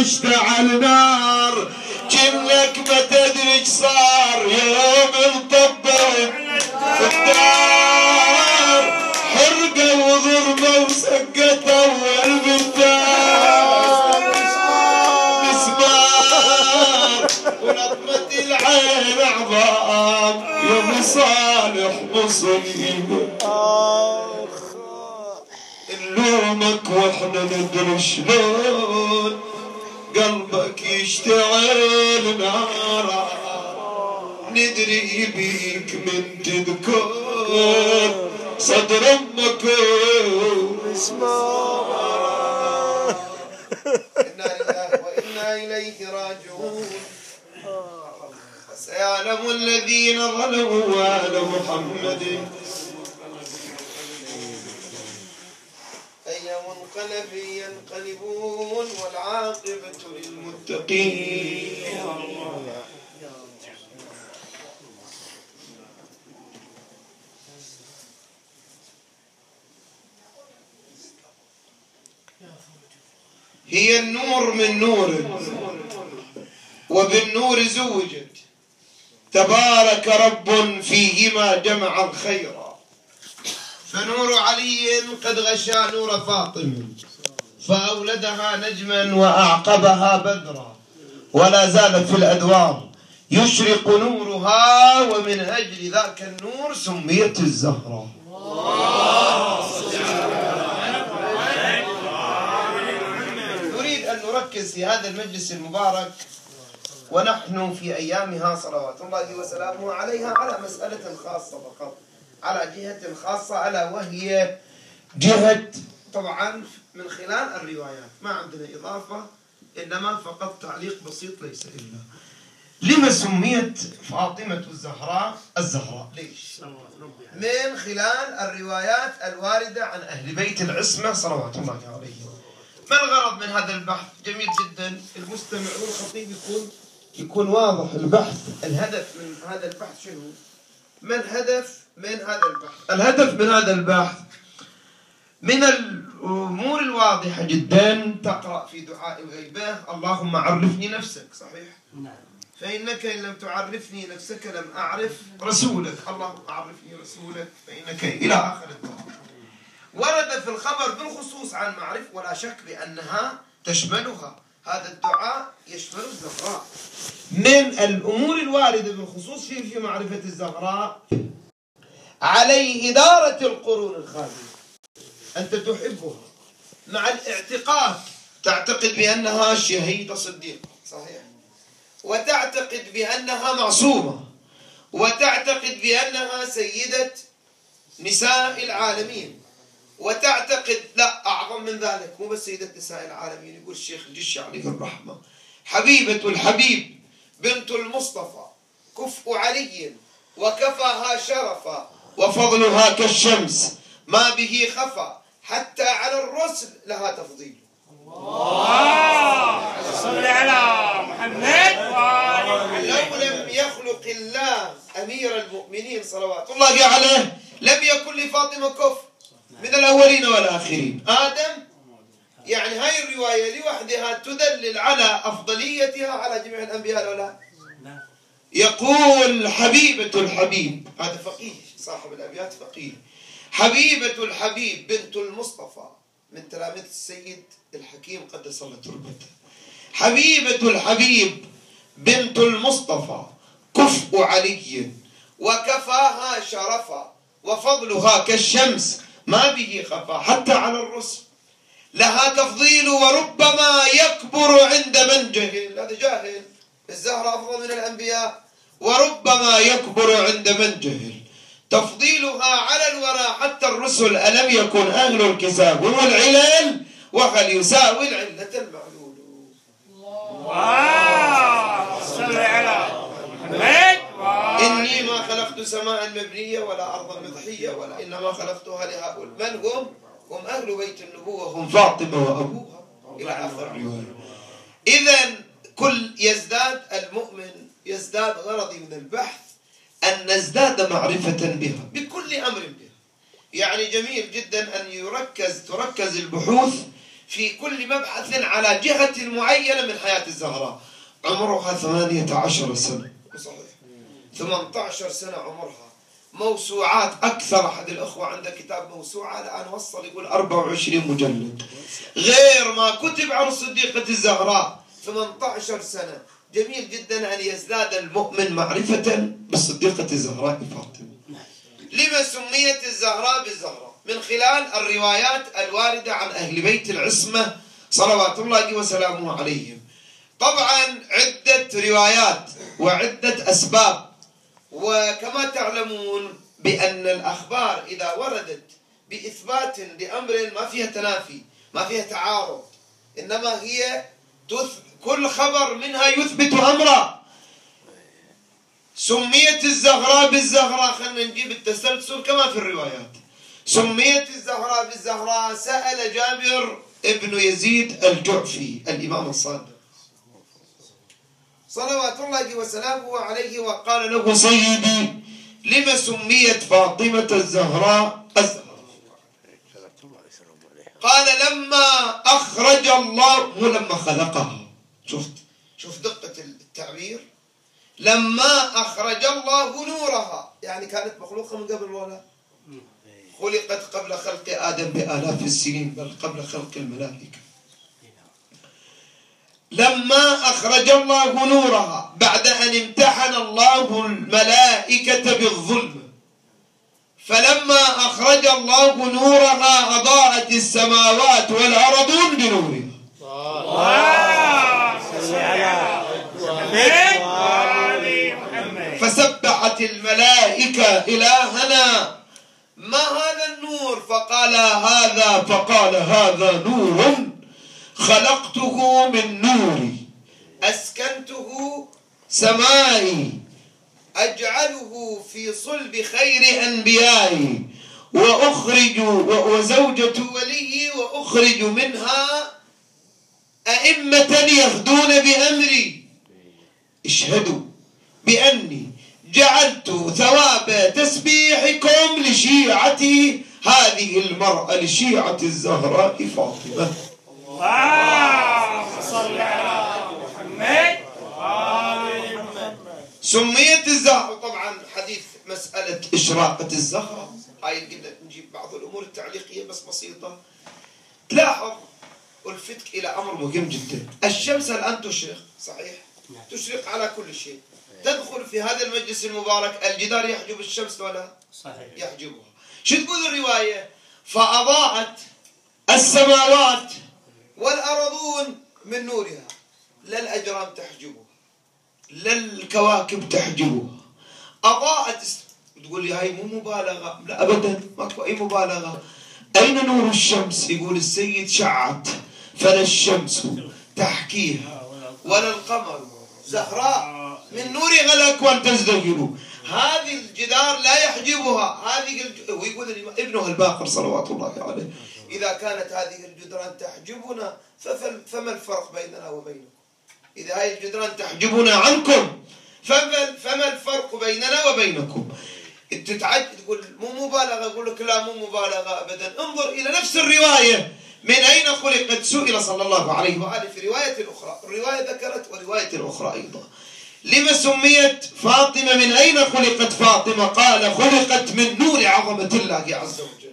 اشتعل نار جنك ما تدري إيش صار. يوم انطبت الدار حرقة وضربة وسقطة والبدار مسمار. ولطمة العين عظام صالح مصيبة. نلومك وإحنا ندري شلون. قلبك يشتعل نارا ندري بيك من تذكر صدر أمك إنا لله وإنا إليه راجعون. سيعلم الذين ظلموا آل محمد. منقلب ينقلبون والعاقبة للمتقين. هي النور من نور وبالنور زوجت. تبارك رب فيهما جمع خيرا فنور علي قد غشا نور فاطمه فأولدها نجما وأعقبها بدرا. ولا زالت في الأدوار. يشرق نورها ومن أجل ذاك النور سميت الزهراء نريد أن نركز في هذا المجلس المبارك. ونحن في أيامها صلوات الله وسلامه عليها على مسألة خاصة فقط. على جهة خاصة ألا وهي جهة طبعا من خلال الروايات. ما عندنا إضافة إنما فقط تعليق بسيط ليس إلا. لما سميت فاطمة الزهراء الزهراء؟ ليش؟ من خلال الروايات الواردة عن أهل بيت العصمة صلوات الله عليهم. ما الغرض من هذا البحث؟ جميل جدا. المستمع والخطيب يكون يكون واضح البحث. الهدف من هذا البحث شنو؟ ما الهدف من هذا البحث؟ الهدف من هذا البحث من الأمور الواضحة جدا تقرأ في دعاء الغيبة اللهم عرفني نفسك صحيح؟ فإنك إن لم تعرفني نفسك لم أعرف رسولك. اللهم عرفني رسولك فإنك إلى آخر الدعاء. ورد في الخبر بالخصوص عن معرفة ولا شك بأنها تشملها. هذا الدعاء يشمل الزهراء. من الأمور الواردة بالخصوص في في معرفة الزهراء عليه إدارة القرون الخالية أنت تحبها. مع الاعتقاد تعتقد بأنها شهيدة صديقة. صحيح. وتعتقد بأنها معصومة. وتعتقد بأنها سيدة نساء العالمين. وتعتقد لا من ذلك مو بس سيدة نساء العالمين يقول الشيخ الجشي عليه الرحمة. حبيبة الحبيب بنت المصطفى كفء علي وكفاها شرفا وفضلها كالشمس. ما به خفى حتى على الرسل لها تفضيل. صل على محمد وآل لو لم يخلق الله أمير المؤمنين صلوات الله عليه لم يكن لفاطمة كف من الأولين والآخرين. آدم يعني هاي الرواية لوحدها تدلل على أفضليتها على جميع الأنبياء ولا يقول حبيبة الحبيب. هذا فقيه صاحب الأبيات فقيه. حبيبة الحبيب بنت المصطفى من تلاميذ السيد الحكيم قدس الله تربته. حبيبة الحبيب بنت المصطفى كفء علي وكفاها شرفا وفضلها كالشمس ما به خفا حتى على الرسل لها تفضيل وربما يكبر عند من جهل. هذا جاهل. الزهرة أفضل من الأنبياء. وربما يكبر عند من جهل. تفضيلها على الورى حتى الرسل ألم يكن أهل الكتاب هم العلل؟ وهل يساوي العلة المعلول؟ واو صل على إني ما خلقت سماء مبنية ولا أرضا مضحية ولا إنما خلقتها لهؤلاء. من هم؟ هم أهل بيت النبوة هم فاطمة وأبوها. إلى آخر. إذا كل يزداد المؤمن يزداد غرضي من البحث أن نزداد معرفة بها بكل أمر بها. يعني جميل جدا أن يركز تركز البحوث في كل مبحث على جهة معينة من حياة الزهراء. عمرها ثمانية عشر سنة. صحيح. 18 سنة عمرها. موسوعات أكثر. أحد الأخوة عنده كتاب موسوعة الآن وصل يقول 24 مجلد. غير ما كتب عن الصديقة الزهراء. 18 سنة. جميل جدا أن يزداد المؤمن معرفة بالصديقة الزهراء فاطمة. لما سميت الزهراء بالزهراء؟ من خلال الروايات الواردة عن أهل بيت العصمة صلوات الله وسلامه عليهم. طبعا عدة روايات وعدة أسباب وكما تعلمون بأن الأخبار إذا وردت بإثبات لأمر ما فيها تنافي ما فيها تعارض إنما هي كل خبر منها يثبت أمرا. سميت الزهراء بالزهراء خلينا نجيب التسلسل كما في الروايات. سميت الزهراء بالزهراء سأل جابر ابن يزيد الجعفي الإمام الصادق. صلوات الله وسلامه عليه وقال له سيدي لما سميت فاطمة الزهراء الزهراء قال لما أخرج الله مو لما خلقها. شفت؟ شوف دقة التعبير؟ لما أخرج الله نورها. يعني كانت مخلوقة من قبل ولا؟ خلقت قبل خلق آدم بآلاف السنين بل قبل خلق الملائكة. لما أخرج الله نورها بعد أن امتحن الله الملائكة بالظلم. فلما أخرج الله نورها أضاءت السماوات والأرض بنورها فسبحت الملائكة إلهنا ما هذا النور؟ فقال هذا. فقال هذا نور. خلقته من نوري أسكنته سمائي أجعله في صلب خير أنبيائي. وأخرج وزوجة ولي وأخرج منها أئمة يهدون بأمري. اشهدوا بأني جعلت ثواب تسبيحكم لشيعتي. هذه المرأة لشيعة الزهراء فاطمة. اللهم صل على محمد سميت الزهرة طبعا حديث مسألة إشراقة الزهرة هاي قلنا نجيب بعض الأمور التعليقية بس بسيطة. تلاحظ ألفتك إلى أمر مهم جدا. الشمس الآن تشرق صحيح؟ تشرق على كل شيء. تدخل في هذا المجلس المبارك الجدار يحجب الشمس ولا؟ صحيح. يحجبها. شو تقول الرواية؟ فأضاءت السماوات والأرضون من نورها. لا الأجرام تحجبها. لا الكواكب تحجبها. أضاءت تقول لي هاي مو مبالغة. لا أبدا ماكو أي مبالغة. أين نور الشمس؟ يقول السيد شعت. فلا الشمس تحكيها ولا القمر زهراء. من نورها الأكوان تزدهر هذه الجدار لا يحجبها. هذه. ويقول ابنه الباقر صلوات الله عليه. إذا كانت هذه الجدران تحجبنا. فما الفرق بيننا وبينكم؟ إذا هذه الجدران تحجبنا عنكم فما الفرق بيننا وبينكم؟ تتعج تقول مو مبالغة أقول لك لا مو مبالغة أبدا. انظر إلى نفس الرواية. من أين خلقت؟ سئل صلى الله عليه وآله في رواية أخرى. الرواية ذكرت ورواية أخرى أيضا. لما سميت فاطمة؟ من أين خلقت فاطمة؟ قال خلقت من نور عظمة الله عز وجل.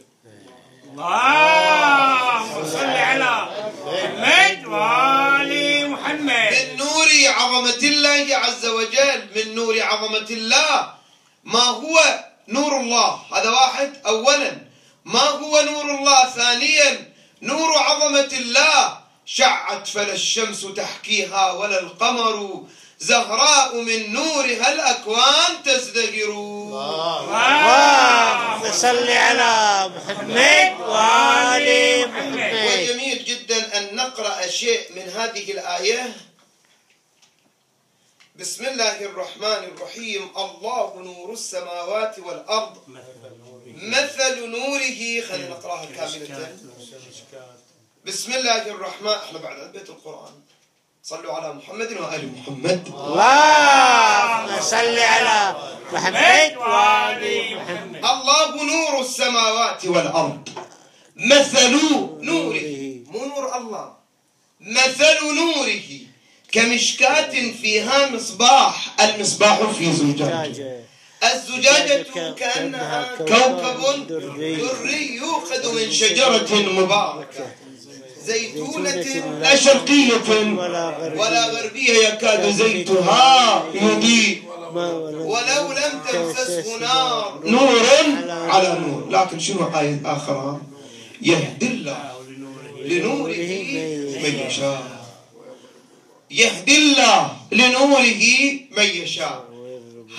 اللهم صل على محمد وآل محمد. من نور عظمة الله عز وجل من نور عظمة الله. ما هو نور الله؟ هذا واحد. أولا ما هو نور الله؟ ثانيا نور عظمة الله. شعت فلا الشمس تحكيها ولا القمر. زهراء من نورها الأكوان تزدهر. اللهم صل على محمد وآل محمد. وجميل جدا أن نقرأ شيء من هذه الآية. بسم الله الرحمن الرحيم. الله نور السماوات والأرض. مثل نوره. خلينا نقرأها كاملة. بسم الله الرحمن. إحنا بعد بيت القرآن. صلوا على محمد وآل محمد. اللهم صل على محمد وآل محمد. الله نور السماوات والأرض. مثل نوره. مو نور الله. مثل نوره. كمشكاة فيها مصباح. المصباح في زجاجة. الزجاجة كأنها كوكب دري يوقد من شجرة مباركة. زيتونة لا شرقية ولا غربية. يكاد زيتها يضيء. ولو لم تمسسه نار. نور على نور. لكن شنو آية آخرة؟ يهدي الله لنوره من يشاء. يهدي الله لنوره من يشاء.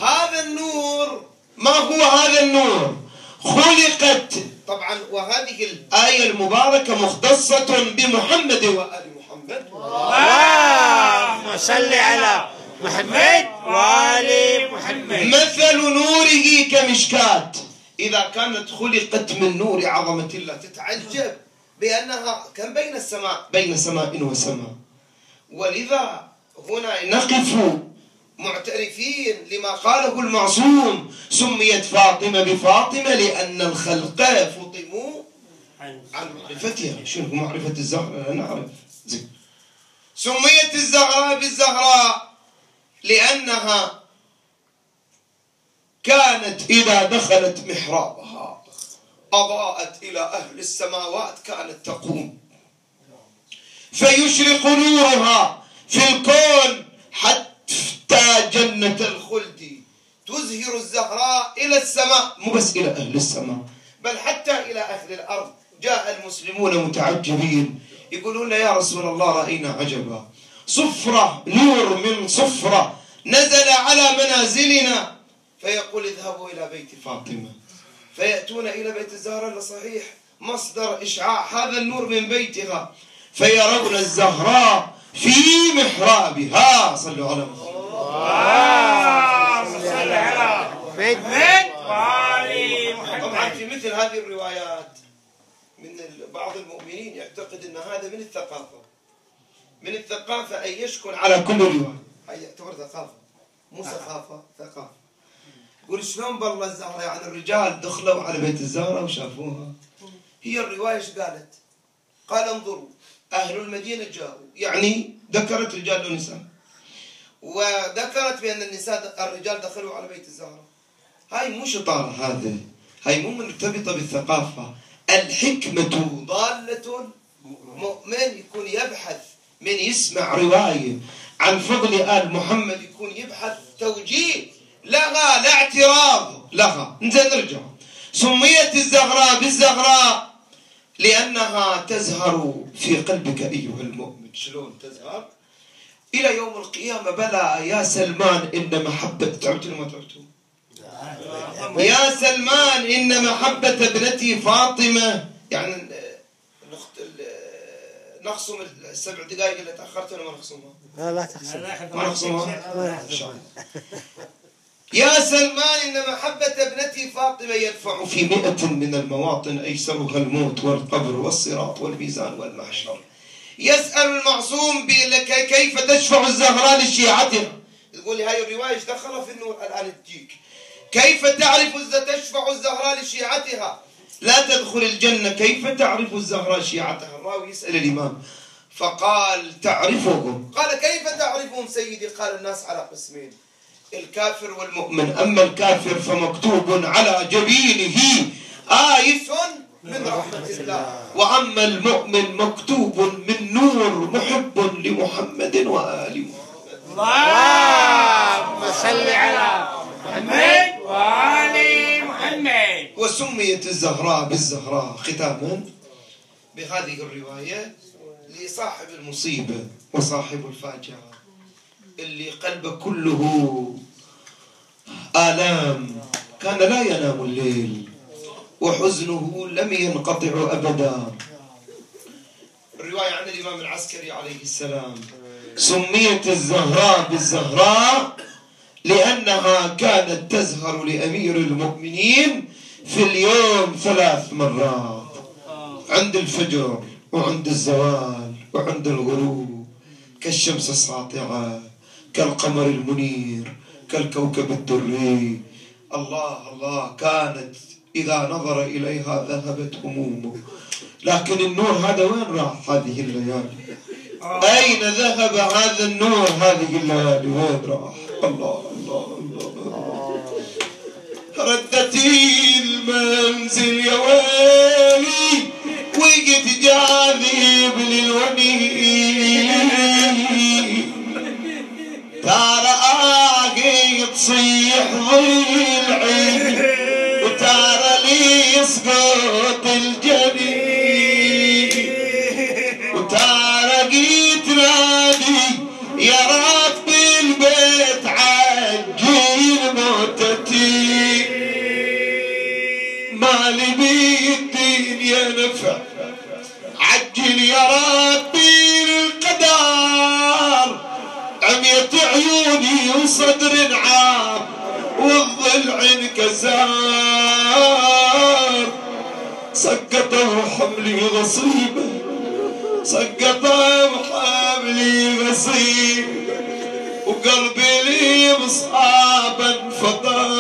هذا النور ما هو هذا النور؟ خلقت طبعا وهذه الآية المباركة مختصة بمحمد وآل محمد. اللهم صل على محمد وآل محمد. مثل نوره كمشكاة. إذا كانت خلقت من نور عظمة الله تتعجب بأنها كم بين السماء؟ بين سماء وسماء. ولذا هنا نقف معترفين لما قاله المعصوم سميت فاطمة بفاطمة لأن الخلق معرفتها شنو معرفة الزهرة؟ لا نعرف سميت الزهراء بالزهراء لأنها كانت إذا دخلت محرابها. أضاءت إلى أهل السماوات كانت تقوم. فيشرق نورها في الكون حتى جنة الخلد تزهر الزهراء إلى السماء. مو بس إلى أهل السماء بل حتى إلى أهل الأرض. جاء المسلمون متعجبين. يقولون يا رسول الله رأينا عجبا. صفرة نور من صفرة نزل على منازلنا. فيقول اذهبوا إلى بيت فاطمة. فيأتون إلى بيت الزهراء صحيح مصدر إشعاع هذا النور من بيتها. فيرون الزهراء في محرابها. صلوا على محمد. صل على محمد. طبعا في مثل هذه الروايات. من بعض المؤمنين يعتقد إن هذا من الثقافة. من الثقافة أن يشكل على كل روايه هي يعتبر ثقافة. مو ثقافة ثقافة. يقول شلون بالله الزهرة؟ يعني الرجال دخلوا على بيت الزهرة وشافوها. هي الرواية إيش قالت؟ قال انظروا أهل المدينة جاءوا. يعني ذكرت رجال ونساء وذكرت بأن النساء الرجال دخلوا على بيت الزهرة. هاي مو شطارة هذا. هاي مو مرتبطة بالثقافة. الحكمة ضالة مؤمن يكون يبحث من يسمع رواية عن فضل آل محمد يكون يبحث توجيه لها لا اعتراض لها نزين نرجع. سميت الزغراء بالزغراء لأنها تزهر في قلبك أيها المؤمن. شلون تزهر؟ إلى يوم القيامة بلى يا سلمان إن محبة تعبتوا ما تعبتوا يا سلمان إن محبة ابنتي فاطمة يعني نخصم السبع دقائق اللي تأخرت ولا ما نخصمها؟ لا لا تحسب ما نخصمها؟ يا سلمان إن محبة ابنتي فاطمة يدفع في مئة من المواطن أيسرها الموت والقبر والصراط والميزان والمحشر يسأل المعصوم بلك- كيف تشفع الزهراء لشيعتها تقول لي هاي الرواية إيش دخلها في النور الآن تجيك كيف تعرف تشفع الزهراء لشيعتها؟ لا تدخل الجنة كيف تعرف الزهراء شيعتها؟ الراوي يسأل الإمام. فقال تعرفهم. قال كيف تعرفهم سيدي؟ قال الناس على قسمين الكافر والمؤمن. أما الكافر فمكتوب على جبينه آيس من رحمة الله. وأما المؤمن مكتوب من نور محب لمحمد وآل محمد. اللهم صل على محمد. وآل محمد. وسميت الزهراء بالزهراء ختاما. بهذه الرواية لصاحب المصيبة وصاحب الفاجعة اللي قلبه كله آلام. كان لا ينام الليل وحزنه لم ينقطع أبدا. الرواية عن الإمام العسكري عليه السلام. سميت الزهراء بالزهراء لأنها كانت تزهر لأمير المؤمنين في اليوم ثلاث مرات عند الفجر وعند الزوال وعند الغروب كالشمس الساطعة كالقمر المنير كالكوكب الدري. الله الله كانت إذا نظر إليها ذهبت همومه. لكن النور هذا وين راح هذه الليالي؟ أين ذهب هذا النور هذه الليالي؟ وين راح؟ الله. ردت المنزل يا ويلي وقت جاذب سقطوا حملي غصيبة سقطوا حملي غصيبة وقلبي لي مصابا فطار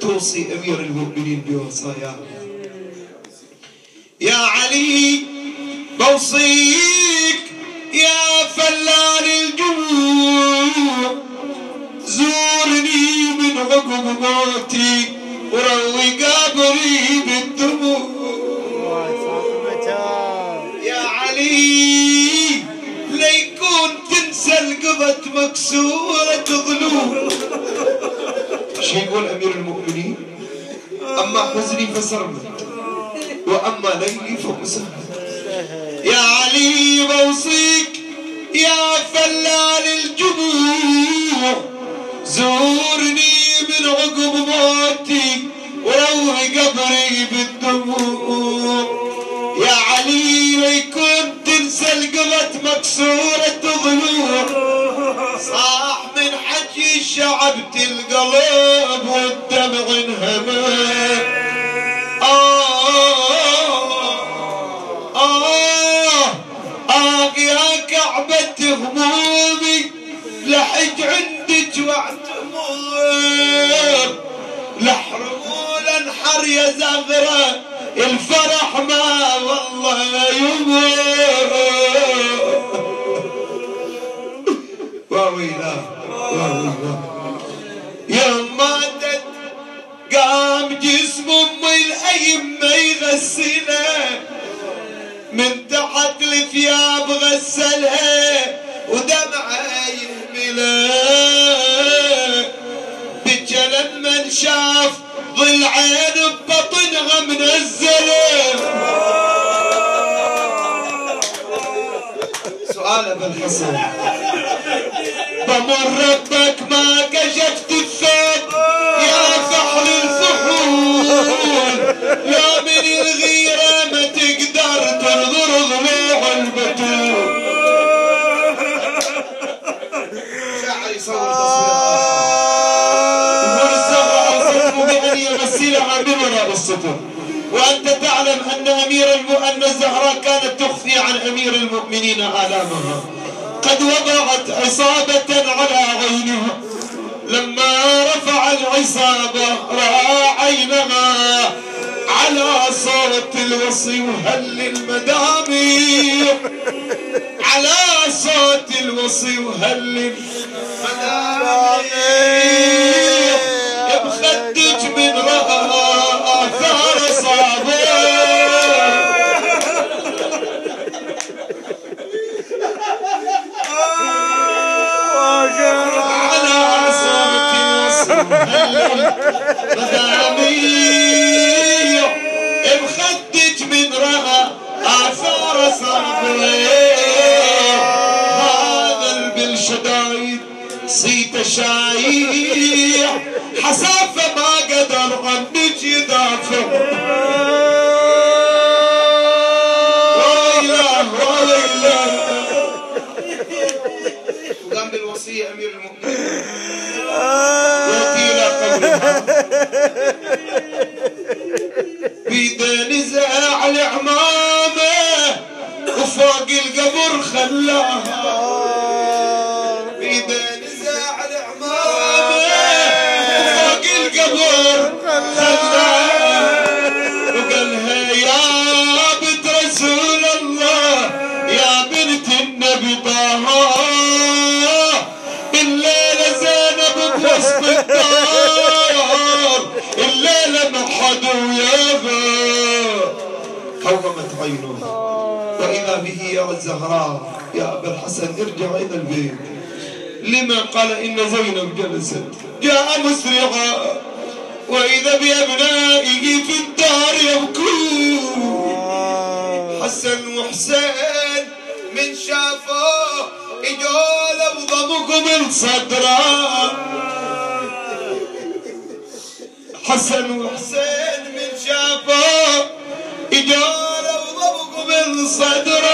توصي أمير المؤمنين بوصاياه يا علي. بوصيك يا فلان الجموع زورني من عقب موتي. وروي قبري بالدموع. يا علي ليكون تنسى القبط مكسورة ظلوم شو يقول أمير المؤمنين؟ أما حزني فسرمت وأما ليلي فمسهل يا علي بوصيك يا فلان الجموع. زورني من عقب موتي وروي قبري بالدموع يا علي ليكون تنسى القبط مكسورة ضلوع صاح من حكي شعبت القلب والدمع انهمى آه آه آه يا كعبة همومي لحج عندك واعتمر لحرموا الانحر يا زغرة الفرح ما والله يمر. واويلا يوم ماتت قام جسم امي الأيمة يغسلها. من تحت الثياب غسلها ودمعها يهملها. شاف ضلعين ببطنها منزله سؤال أبو الحسن. بمر ربك ما كشفت الثوب يا فحل الفحول. لا من الغيرة الستر وأنت تعلم أن أمير الم... أن الزهراء كانت تخفي عن أمير المؤمنين آلامها. قد وضعت عصابة على عينها. لما رفع العصابة رأى عينها على صوت الوصي وهل المدامير على صوت الوصي وهل المدامير بخدك من رأى صوت مدامير بخدك من رأى آثار صابر هذا البالشدايد صيت شايع حسافة ما قدر عنك يدافع ويله بيده نزع العمامة وفوق القبر خلاها. عينه وإذا به يرى الزهراء يا أبا الحسن ارجع إلى البيت. لما قال إن زينب جلست جاء مسرعا. وإذا بأبنائه في الدار يبكون. حسن وحسين من شافوه اجوا وضمكم من حسن وحسين من شافوه اجوا له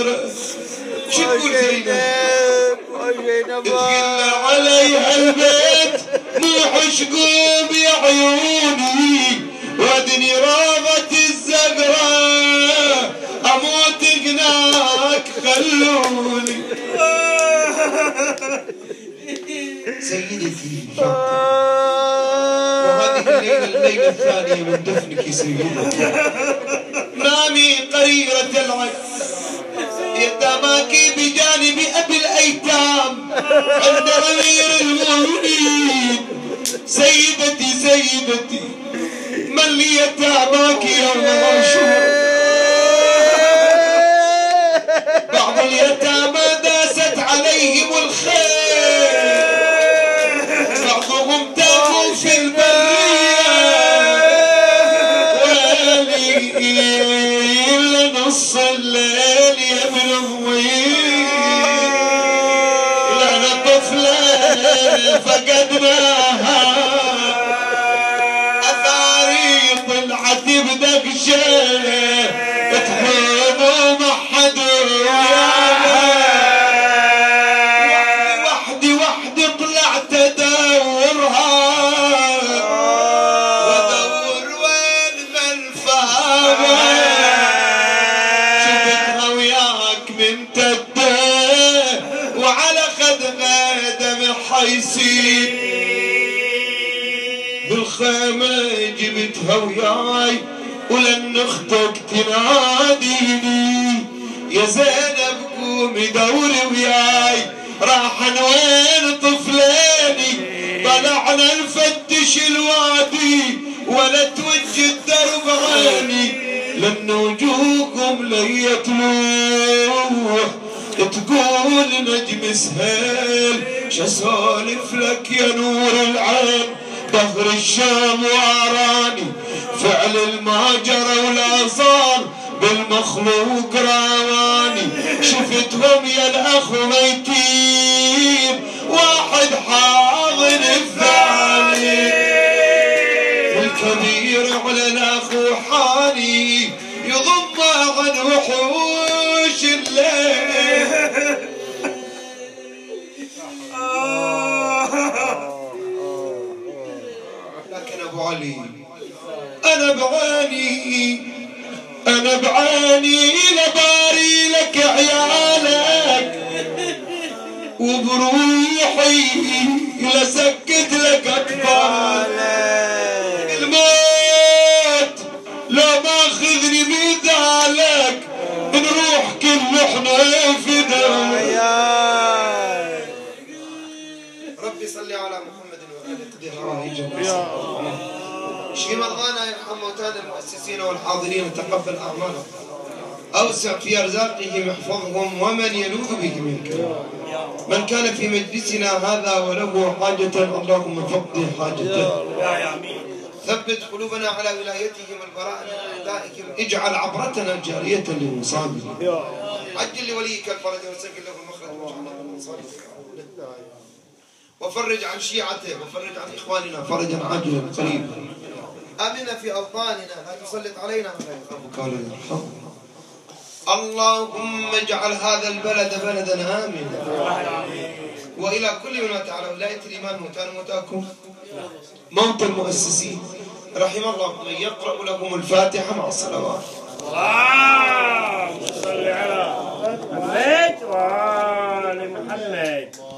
صدره شو تقول زينب؟ تقل عليها البيت مو حشقوب يا عيوني ودني راضت الزقرة أموت هناك خلوني سيدتي وهذه الليلة الليلة الثانية من دفنك سيدتي نامي قريرة العين يتاماك بجانب أبي الأيتام. عند امير المؤمنين. سيدتي سيدتي من لي يتاماك يوم عاشور بعض اليتامى داست عليهم الخير. ولن أختك تناديني. يا زينب قومي دوري وياي راحن وين طفليني. طلعنا نفتش الوادي ولا توجه درب عيني. لأن وجوهكم ليتلوه تقول نجم سهيل شسولف لك يا نور العين؟ ظهر الشام وأراني. فعل الماجرة ولا صار بالمخلوق راواني شفتهم يا الأخ ميتين. واحد حاضن في أرزاقهم احفظهم ومن يلوذ بهم منك من كان في مجلسنا هذا وله حاجة اللهم فقد حاجته. ثبت قلوبنا على ولايتهم البراء من أعدائهم. اجعل عبرتنا جارية لمصابهم عجل لوليك الفرج وسجل له المخرج. واجعل له من مصابه وفرج عن شيعته وفرج عن إخواننا فرجا عاجلا قريبا. آمنا في أوطاننا لا تسلط علينا من لا يخافك ولا يرحمنا اللهم اجعل هذا البلد بلدا آمنا. وإلى كل من تعلم. لا ولاية الايمان موتان موتاكم. موت المؤسسين. رحم الله من يقرأ لهم الفاتحة مع الصلوات. اللهم صل على محمد وعلى محمد.